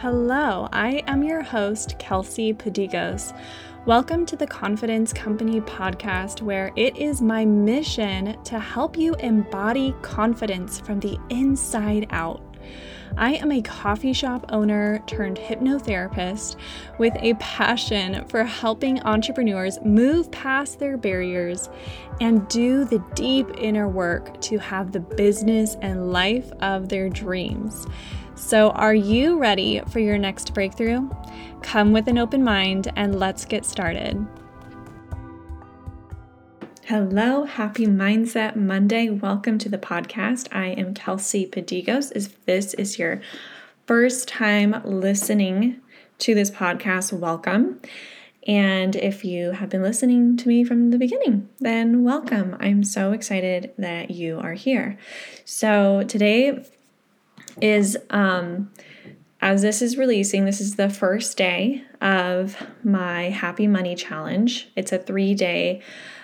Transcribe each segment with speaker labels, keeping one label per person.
Speaker 1: Hello, I am your host, Kelsey Padigos. Welcome to the Confidence Company podcast, where it is my mission to help you embody confidence from the inside out. I am a coffee shop owner turned hypnotherapist with a passion for helping entrepreneurs move past their barriers and do the deep inner work to have the business and life of their dreams. So, are you ready for your next breakthrough? Come with an open mind and let's get started. Hello, happy Mindset Monday. Welcome to the podcast. I am Kelsey Padigos. If this is your first time listening to this podcast, welcome. And if you have been listening to me from the beginning, then welcome. I'm so excited that you are here. So, today is um, as this is releasing, this is the first day of my Happy Money Challenge. It's a three day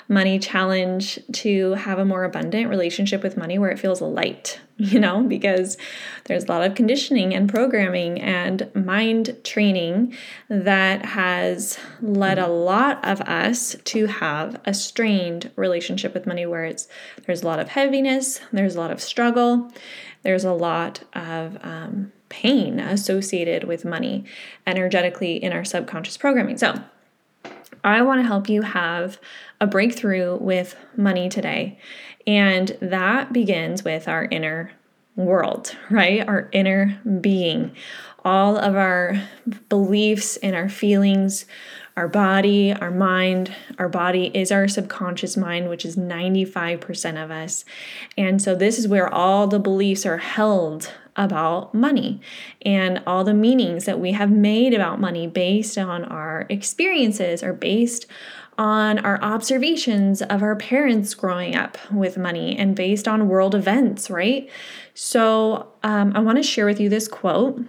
Speaker 1: money challenge to have a more abundant relationship with money where it feels light, you know, because there's a lot of conditioning and programming and mind training that has led a lot of us to have a strained relationship with money where it's there's a lot of heaviness, there's a lot of struggle, there's a lot of um, pain associated with money energetically in our subconscious programming. So, I want to help you have a breakthrough with money today. And that begins with our inner world, right? Our inner being. All of our beliefs and our feelings, our body, our mind, our body is our subconscious mind, which is 95% of us. And so, this is where all the beliefs are held about money and all the meanings that we have made about money based on our experiences or based on our observations of our parents growing up with money and based on world events, right? So, um, I want to share with you this quote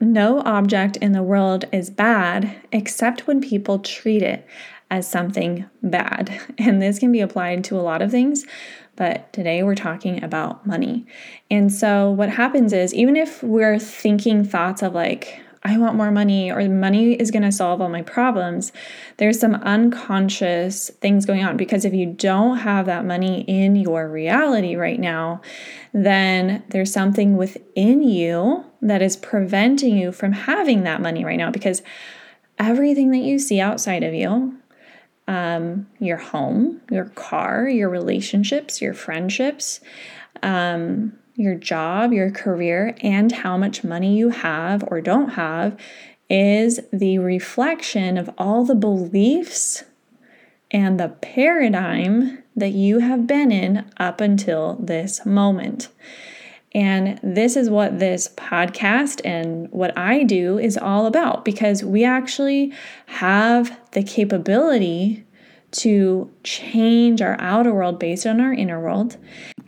Speaker 1: no object in the world is bad except when people treat it as something bad. And this can be applied to a lot of things, but today we're talking about money. And so, what happens is, even if we're thinking thoughts of like, I want more money or money is going to solve all my problems, there's some unconscious things going on because if you don't have that money in your reality right now, then there's something within you that is preventing you from having that money right now because everything that you see outside of you, um, your home, your car, your relationships, your friendships, um, your job, your career, and how much money you have or don't have is the reflection of all the beliefs and the paradigm that you have been in up until this moment. And this is what this podcast and what I do is all about because we actually have the capability to change our outer world based on our inner world.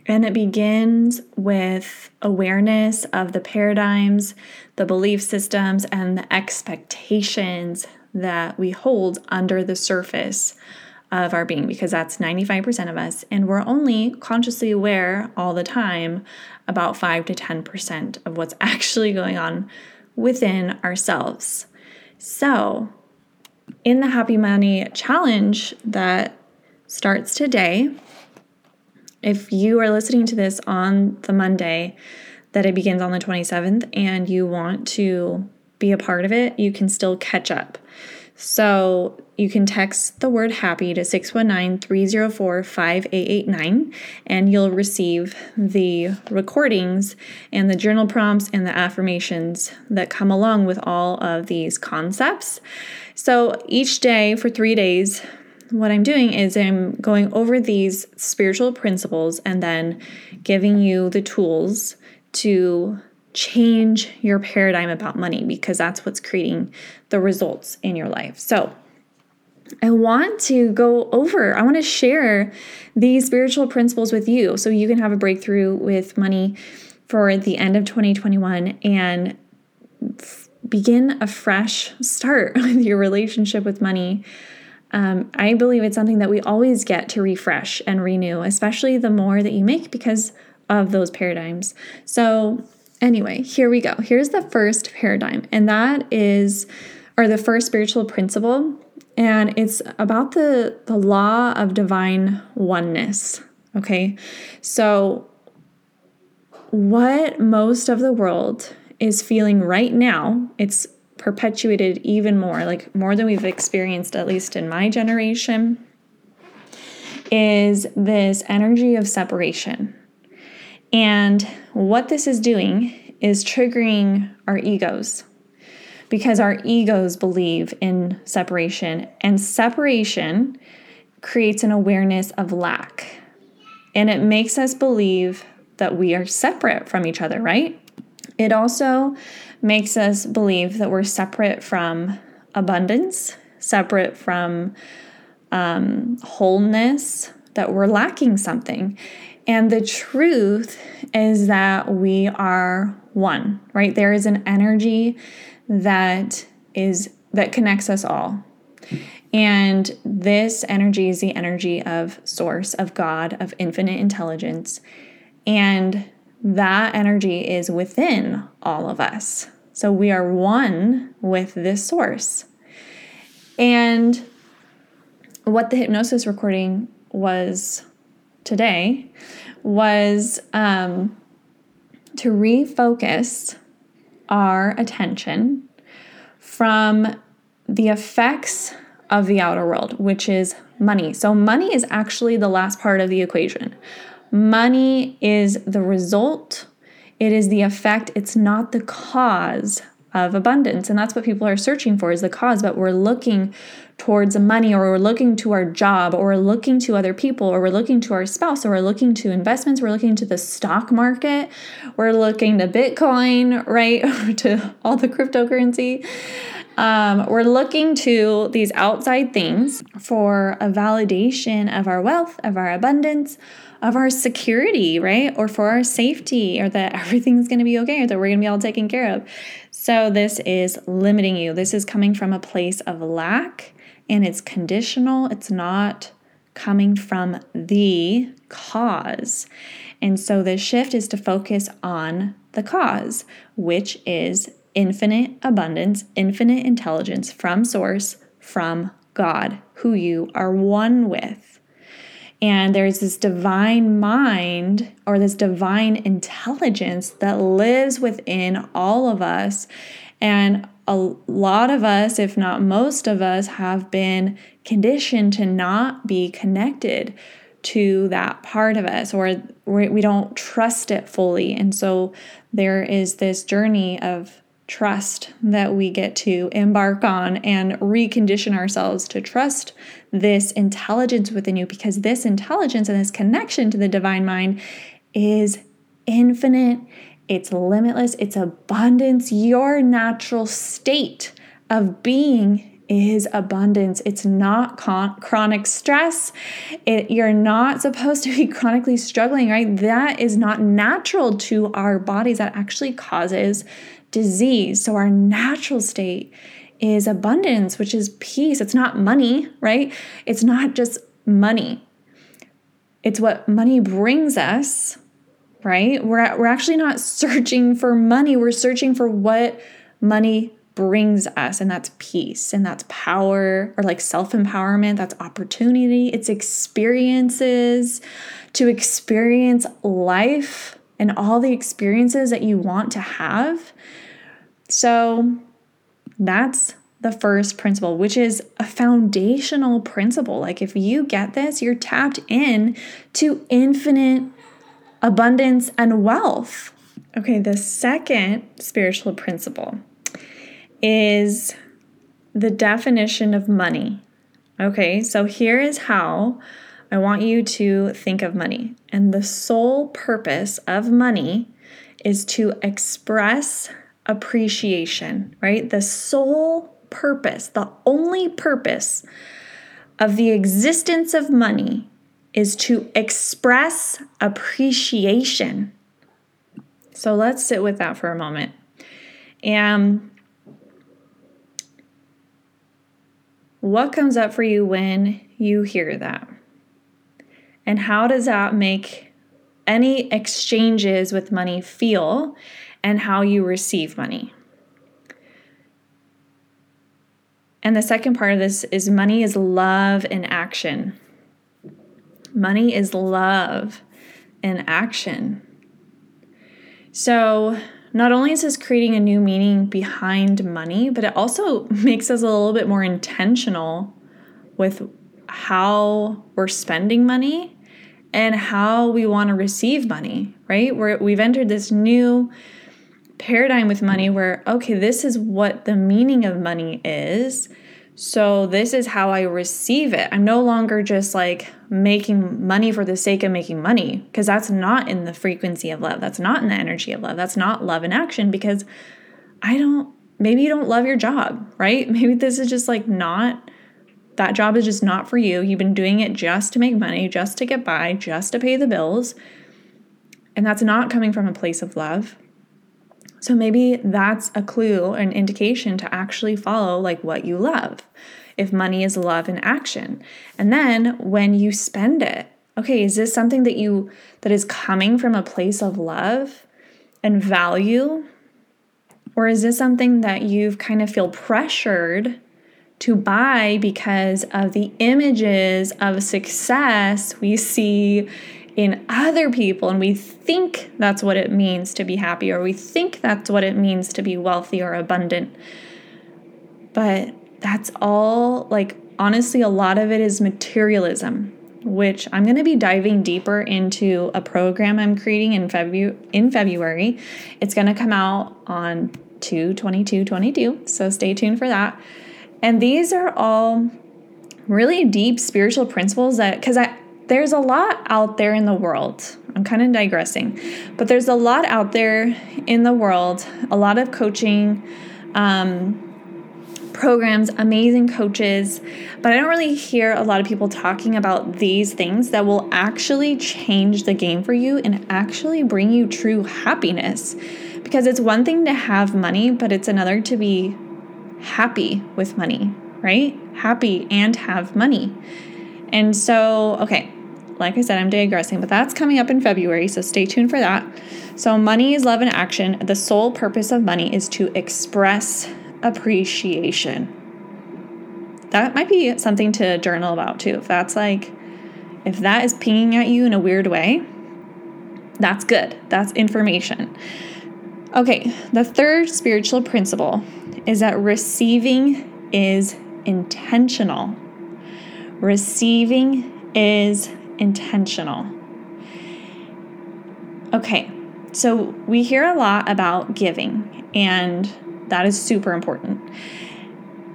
Speaker 1: And it begins with awareness of the paradigms, the belief systems, and the expectations that we hold under the surface of our being, because that's 95% of us. And we're only consciously aware all the time about 5 to 10% of what's actually going on within ourselves. So, in the Happy Money Challenge that starts today, if you are listening to this on the Monday that it begins on the 27th and you want to be a part of it, you can still catch up. So you can text the word happy to 619 304 5889 and you'll receive the recordings and the journal prompts and the affirmations that come along with all of these concepts. So each day for three days, what I'm doing is I'm going over these spiritual principles and then giving you the tools to change your paradigm about money because that's what's creating the results in your life. So, I want to go over, I want to share these spiritual principles with you so you can have a breakthrough with money for the end of 2021 and f- begin a fresh start with your relationship with money um, I believe it's something that we always get to refresh and renew, especially the more that you make because of those paradigms. So, Anyway, here we go. Here's the first paradigm, and that is, or the first spiritual principle, and it's about the, the law of divine oneness. Okay, so what most of the world is feeling right now, it's perpetuated even more, like more than we've experienced, at least in my generation, is this energy of separation. And what this is doing is triggering our egos because our egos believe in separation, and separation creates an awareness of lack. And it makes us believe that we are separate from each other, right? It also makes us believe that we're separate from abundance, separate from um, wholeness, that we're lacking something. And the truth is that we are one, right? There is an energy that is that connects us all. And this energy is the energy of source, of God, of infinite intelligence. And that energy is within all of us. So we are one with this source. And what the hypnosis recording was today was um, to refocus our attention from the effects of the outer world, which is money. So, money is actually the last part of the equation. Money is the result, it is the effect, it's not the cause of abundance. And that's what people are searching for is the cause, but we're looking towards money or we're looking to our job or we're looking to other people or we're looking to our spouse or we're looking to investments, we're looking to the stock market, we're looking to Bitcoin, right? to all the cryptocurrency. Um, we're looking to these outside things for a validation of our wealth, of our abundance, of our security, right? Or for our safety, or that everything's going to be okay, or that we're going to be all taken care of. So, this is limiting you. This is coming from a place of lack and it's conditional, it's not coming from the cause. And so, the shift is to focus on the cause, which is infinite abundance, infinite intelligence from source, from God, who you are one with. And there's this divine mind or this divine intelligence that lives within all of us. And a lot of us, if not most of us, have been conditioned to not be connected to that part of us or we don't trust it fully. And so there is this journey of trust that we get to embark on and recondition ourselves to trust this intelligence within you because this intelligence and this connection to the divine mind is infinite, it's limitless, it's abundance. Your natural state of being is abundance. It's not con- chronic stress. It, you're not supposed to be chronically struggling, right? That is not natural to our bodies. That actually causes disease. So, our natural state is abundance, which is peace. It's not money, right? It's not just money. It's what money brings us, right? We're, we're actually not searching for money. We're searching for what money brings us, and that's peace, and that's power, or like self empowerment, that's opportunity, it's experiences to experience life and all the experiences that you want to have so that's the first principle, which is a foundational principle. Like if you get this, you're tapped in to infinite abundance and wealth. Okay, the second spiritual principle is the definition of money. Okay, so here is how I want you to think of money. And the sole purpose of money is to express appreciation, right? The sole purpose, the only purpose of the existence of money is to express appreciation. So let's sit with that for a moment. And what comes up for you when you hear that? And how does that make any exchanges with money feel? And how you receive money. And the second part of this is money is love in action. Money is love in action. So, not only is this creating a new meaning behind money, but it also makes us a little bit more intentional with how we're spending money and how we want to receive money, right? We're, we've entered this new paradigm with money where, okay, this is what the meaning of money is. So, this is how I receive it. I'm no longer just like making money for the sake of making money, because that's not in the frequency of love. That's not in the energy of love. That's not love in action, because I don't, maybe you don't love your job, right? Maybe this is just like not, that job is just not for you. You've been doing it just to make money, just to get by, just to pay the bills. And that's not coming from a place of love. So maybe that's a clue, an indication to actually follow like what you love. If money is love in action. And then when you spend it, okay, is this something that you that is coming from a place of love and value? Or is this something that you've kind of feel pressured to buy because of the images of success we see in other people and we think that's what it means to be happy or we think that's what it means to be wealthy or abundant. But that's all like honestly a lot of it is materialism which I'm going to be diving deeper into a program I'm creating in February in February. It's going to come out on 2 22 22, so stay tuned for that. And these are all really deep spiritual principles that cuz I there's a lot out there in the world. I'm kind of digressing, but there's a lot out there in the world, a lot of coaching um, programs, amazing coaches, but I don't really hear a lot of people talking about these things that will actually change the game for you and actually bring you true happiness. Because it's one thing to have money, but it's another to be happy with money, right? Happy and have money. And so, okay, like I said, I'm digressing, but that's coming up in February, so stay tuned for that. So, money is love in action. The sole purpose of money is to express appreciation. That might be something to journal about too. If that's like, if that is pinging at you in a weird way, that's good. That's information. Okay, the third spiritual principle is that receiving is intentional. Receiving is intentional. Okay, so we hear a lot about giving, and that is super important.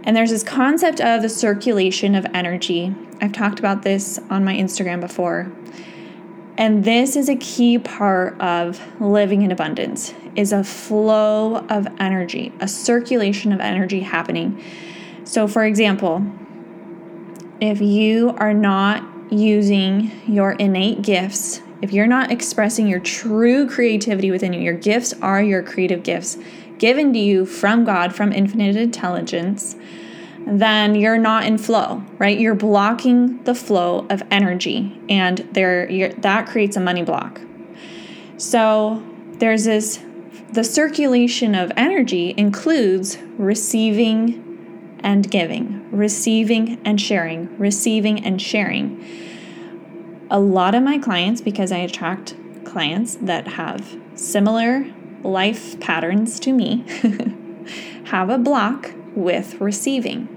Speaker 1: And there's this concept of the circulation of energy. I've talked about this on my Instagram before. And this is a key part of living in abundance is a flow of energy, a circulation of energy happening. So for example, if you are not using your innate gifts, if you're not expressing your true creativity within you, your gifts are your creative gifts given to you from God, from infinite intelligence, then you're not in flow, right? You're blocking the flow of energy, and there that creates a money block. So there's this the circulation of energy includes receiving and giving, receiving and sharing, receiving and sharing. A lot of my clients, because I attract clients that have similar life patterns to me, have a block with receiving.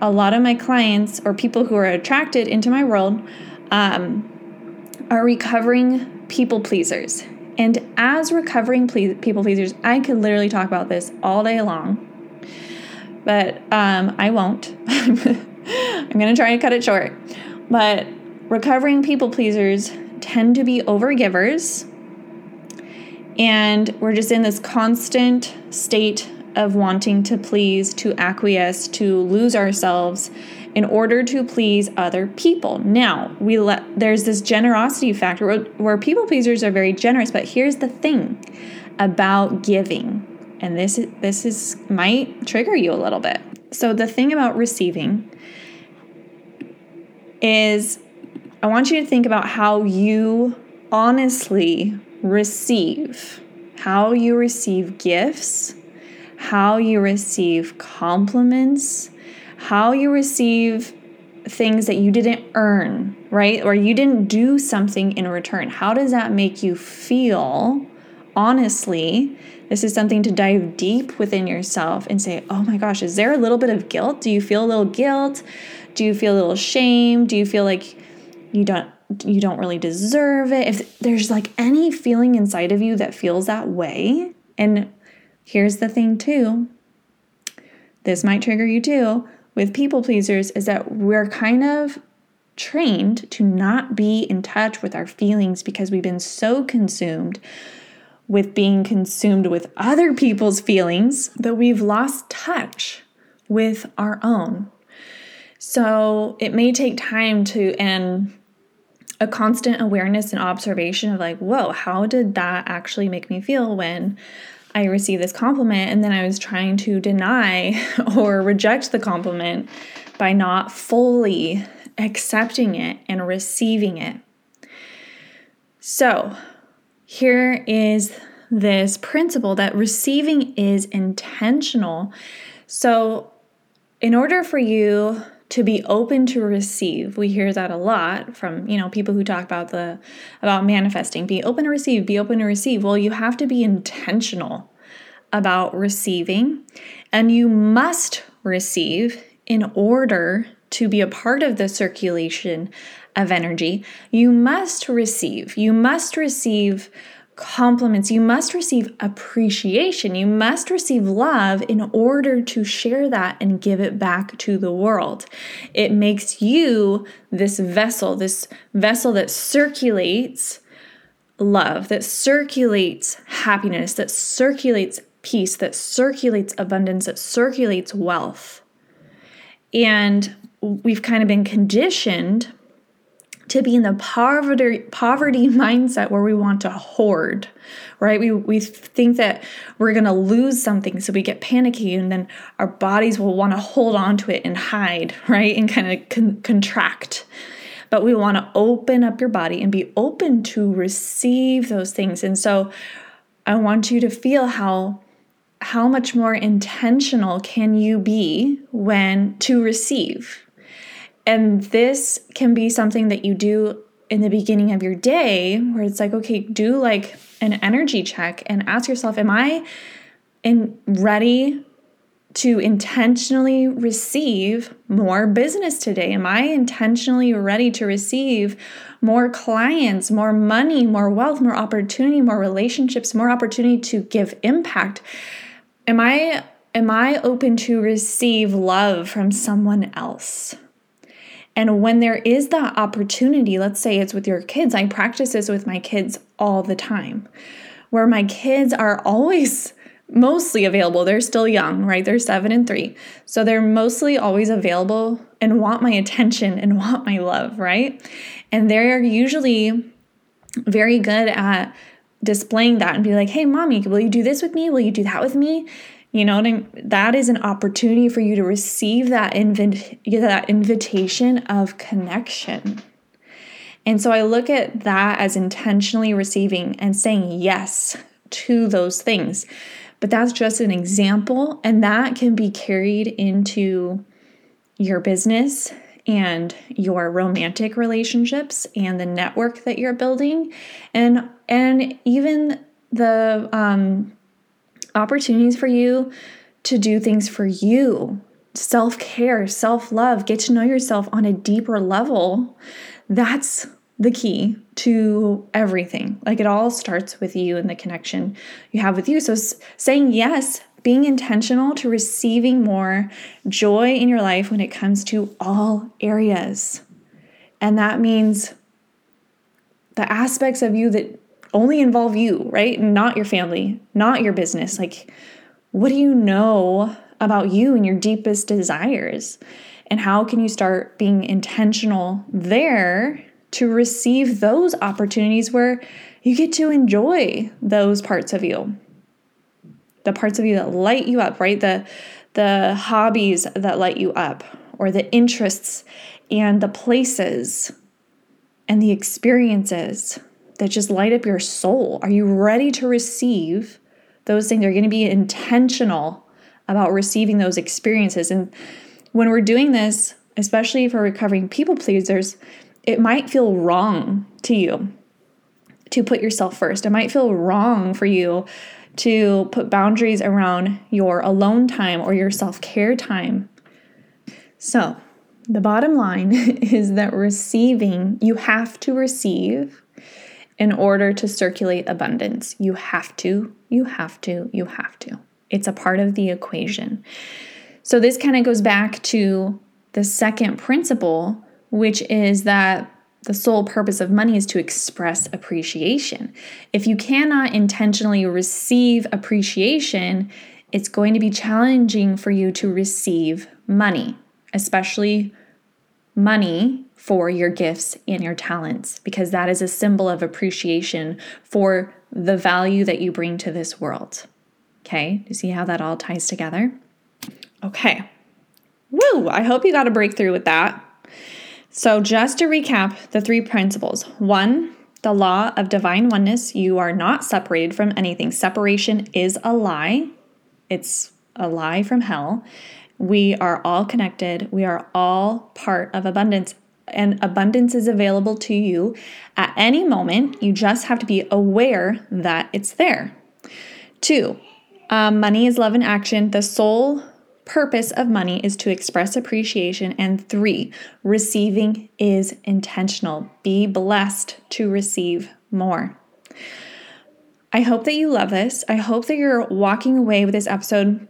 Speaker 1: A lot of my clients or people who are attracted into my world um, are recovering people pleasers. And as recovering ple- people pleasers, I could literally talk about this all day long but um, I won't. I'm going to try and cut it short. But recovering people pleasers tend to be overgivers. And we're just in this constant state of wanting to please, to acquiesce, to lose ourselves in order to please other people. Now, we let there's this generosity factor where, where people pleasers are very generous, but here's the thing about giving and this this is might trigger you a little bit. So the thing about receiving is I want you to think about how you honestly receive. how you receive gifts, how you receive compliments, how you receive things that you didn't earn, right? Or you didn't do something in return. How does that make you feel? Honestly, this is something to dive deep within yourself and say, oh my gosh, is there a little bit of guilt? Do you feel a little guilt? Do you feel a little shame? Do you feel like you don't you don't really deserve it? If there's like any feeling inside of you that feels that way, and here's the thing too, this might trigger you too with people pleasers is that we're kind of trained to not be in touch with our feelings because we've been so consumed with being consumed with other people's feelings that we've lost touch with our own. So it may take time to and a constant awareness and observation of like, whoa, how did that actually make me feel when I received this compliment and then I was trying to deny or reject the compliment by not fully accepting it and receiving it. So, here is this principle that receiving is intentional. So, in order for you to be open to receive we hear that a lot from you know people who talk about the about manifesting be open to receive be open to receive well you have to be intentional about receiving and you must receive in order to be a part of the circulation of energy you must receive you must receive compliments. You must receive appreciation. You must receive love in order to share that and give it back to the world. It makes you this vessel, this vessel that circulates love, that circulates happiness, that circulates peace, that circulates abundance, that circulates wealth. And we've kind of been conditioned to be in the poverty poverty mindset where we want to hoard right? We we think that we're going to lose something so we get panicky and then our bodies will want to hold on to it and hide right? And kind of con- contract. But we want to open up your body and be open to receive those things. And so i want you to feel how how much more intentional can you be when to receive and this can be something that you do in the beginning of your day where it's like, okay, do like an energy check and ask yourself, am I in ready to intentionally receive more business today? Am I intentionally ready to receive more clients, more money, more wealth, more opportunity, more relationships, more opportunity to give impact? Am I am I open to receive love from someone else? And when there is that opportunity, let's say it's with your kids, I practice this with my kids all the time, where my kids are always mostly available. They're still young, right? They're seven and three. So they're mostly always available and want my attention and want my love, right? And they're usually very good at displaying that and be like, hey, mommy, will you do this with me? Will you do that with me? You know what I mean? That is an opportunity for you to receive that invi- that invitation of connection. And so I look at that as intentionally receiving and saying yes to those things. But that's just an example, and that can be carried into your business and your romantic relationships and the network that you're building and and even the um opportunities for you to do things for you self care, self love, get to know yourself on a deeper level. That's the key to everything. Like it all starts with you and the connection you have with you. So saying yes, being intentional to receiving more joy in your life when it comes to all areas. And that means the aspects of you that only involve you, right? Not your family, not your business. Like, what do you know about you and your deepest desires? And how can you start being intentional there to receive those opportunities where you get to enjoy those parts of you? The parts of you that light you up, right? The the hobbies that light you up or the interests and the places and the experiences that just light up your soul? Are you ready to receive those things? Are you going to be intentional about receiving those experiences? And when we're doing this, especially for recovering people pleasers, it might feel wrong to you to put yourself first. It might feel wrong for you to put boundaries around your alone time or your self care time. So, the bottom line is that receiving, you have to receive in order to circulate abundance. You have to, you have to, you have to. It's a part of the equation. So, this kind of goes back to the second principle, which is that the sole purpose of money is to express appreciation. If you cannot intentionally receive appreciation, it's going to be challenging for you to receive money, especially money for your gifts and your talents, because that is a symbol of appreciation for the value that you bring to this world. Okay, you see how that all ties together? Okay. Woo! I hope you got a breakthrough with that. So, just to recap the three principles one, the law of divine oneness, you are not separated from anything. Separation is a lie, it's a lie from hell. We are all connected, we are all part of abundance, and abundance is available to you at any moment. You just have to be aware that it's there. Two, um, money is love in action. The sole purpose of money is to express appreciation. And three, receiving is intentional. Be blessed to receive more. I hope that you love this. I hope that you're walking away with this episode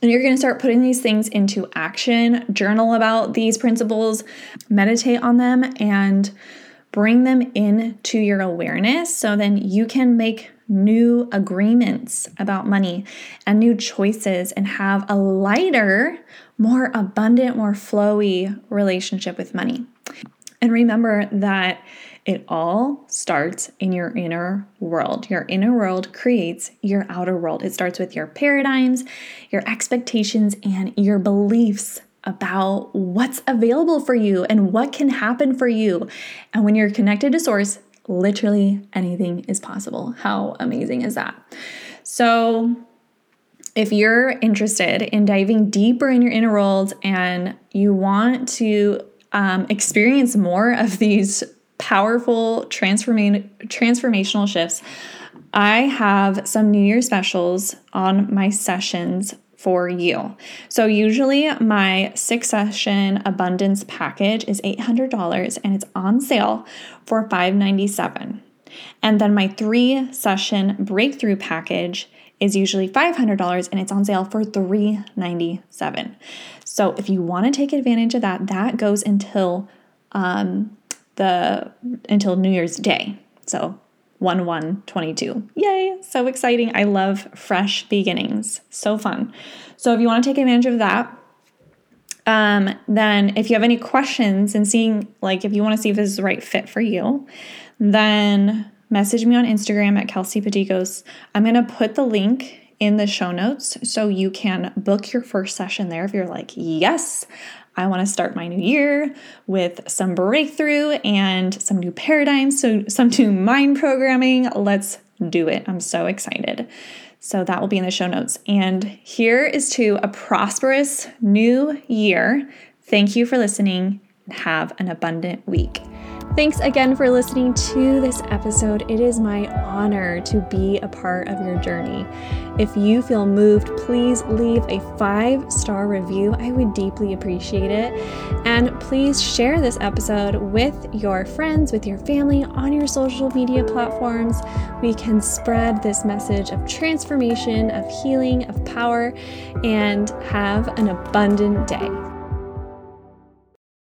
Speaker 1: and you're going to start putting these things into action. Journal about these principles, meditate on them, and bring them into your awareness so then you can make new agreements about money and new choices and have a lighter, more abundant, more flowy relationship with money. And remember that it all starts in your inner world. Your inner world creates your outer world. It starts with your paradigms, your expectations, and your beliefs about what's available for you and what can happen for you. And when you're connected to source, literally anything is possible. How amazing is that? So, if you're interested in diving deeper in your inner world and you want to um, experience more of these powerful transforma- transformational shifts, I have some New Year specials on my sessions for you. So, usually my six session abundance package is $800 and it's on sale for 597. And then my three session breakthrough package is usually $500 and it's on sale for 397. So, if you want to take advantage of that, that goes until um, the until New Year's Day. So 1 1 22. Yay! So exciting. I love fresh beginnings. So fun. So if you want to take advantage of that, um, then if you have any questions and seeing, like, if you want to see if this is the right fit for you, then message me on Instagram at Kelsey Padigos. I'm going to put the link in the show notes so you can book your first session there if you're like, yes, I want to start my new year with some breakthrough and some new paradigms, so some new mind programming. Let's do it. I'm so excited. So that will be in the show notes. And here is to a prosperous new year. Thank you for listening and have an abundant week. Thanks again for listening to this episode. It is my honor to be a part of your journey. If you feel moved, please leave a five star review. I would deeply appreciate it. And please share this episode with your friends, with your family, on your social media platforms. We can spread this message of transformation, of healing, of power, and have an abundant day.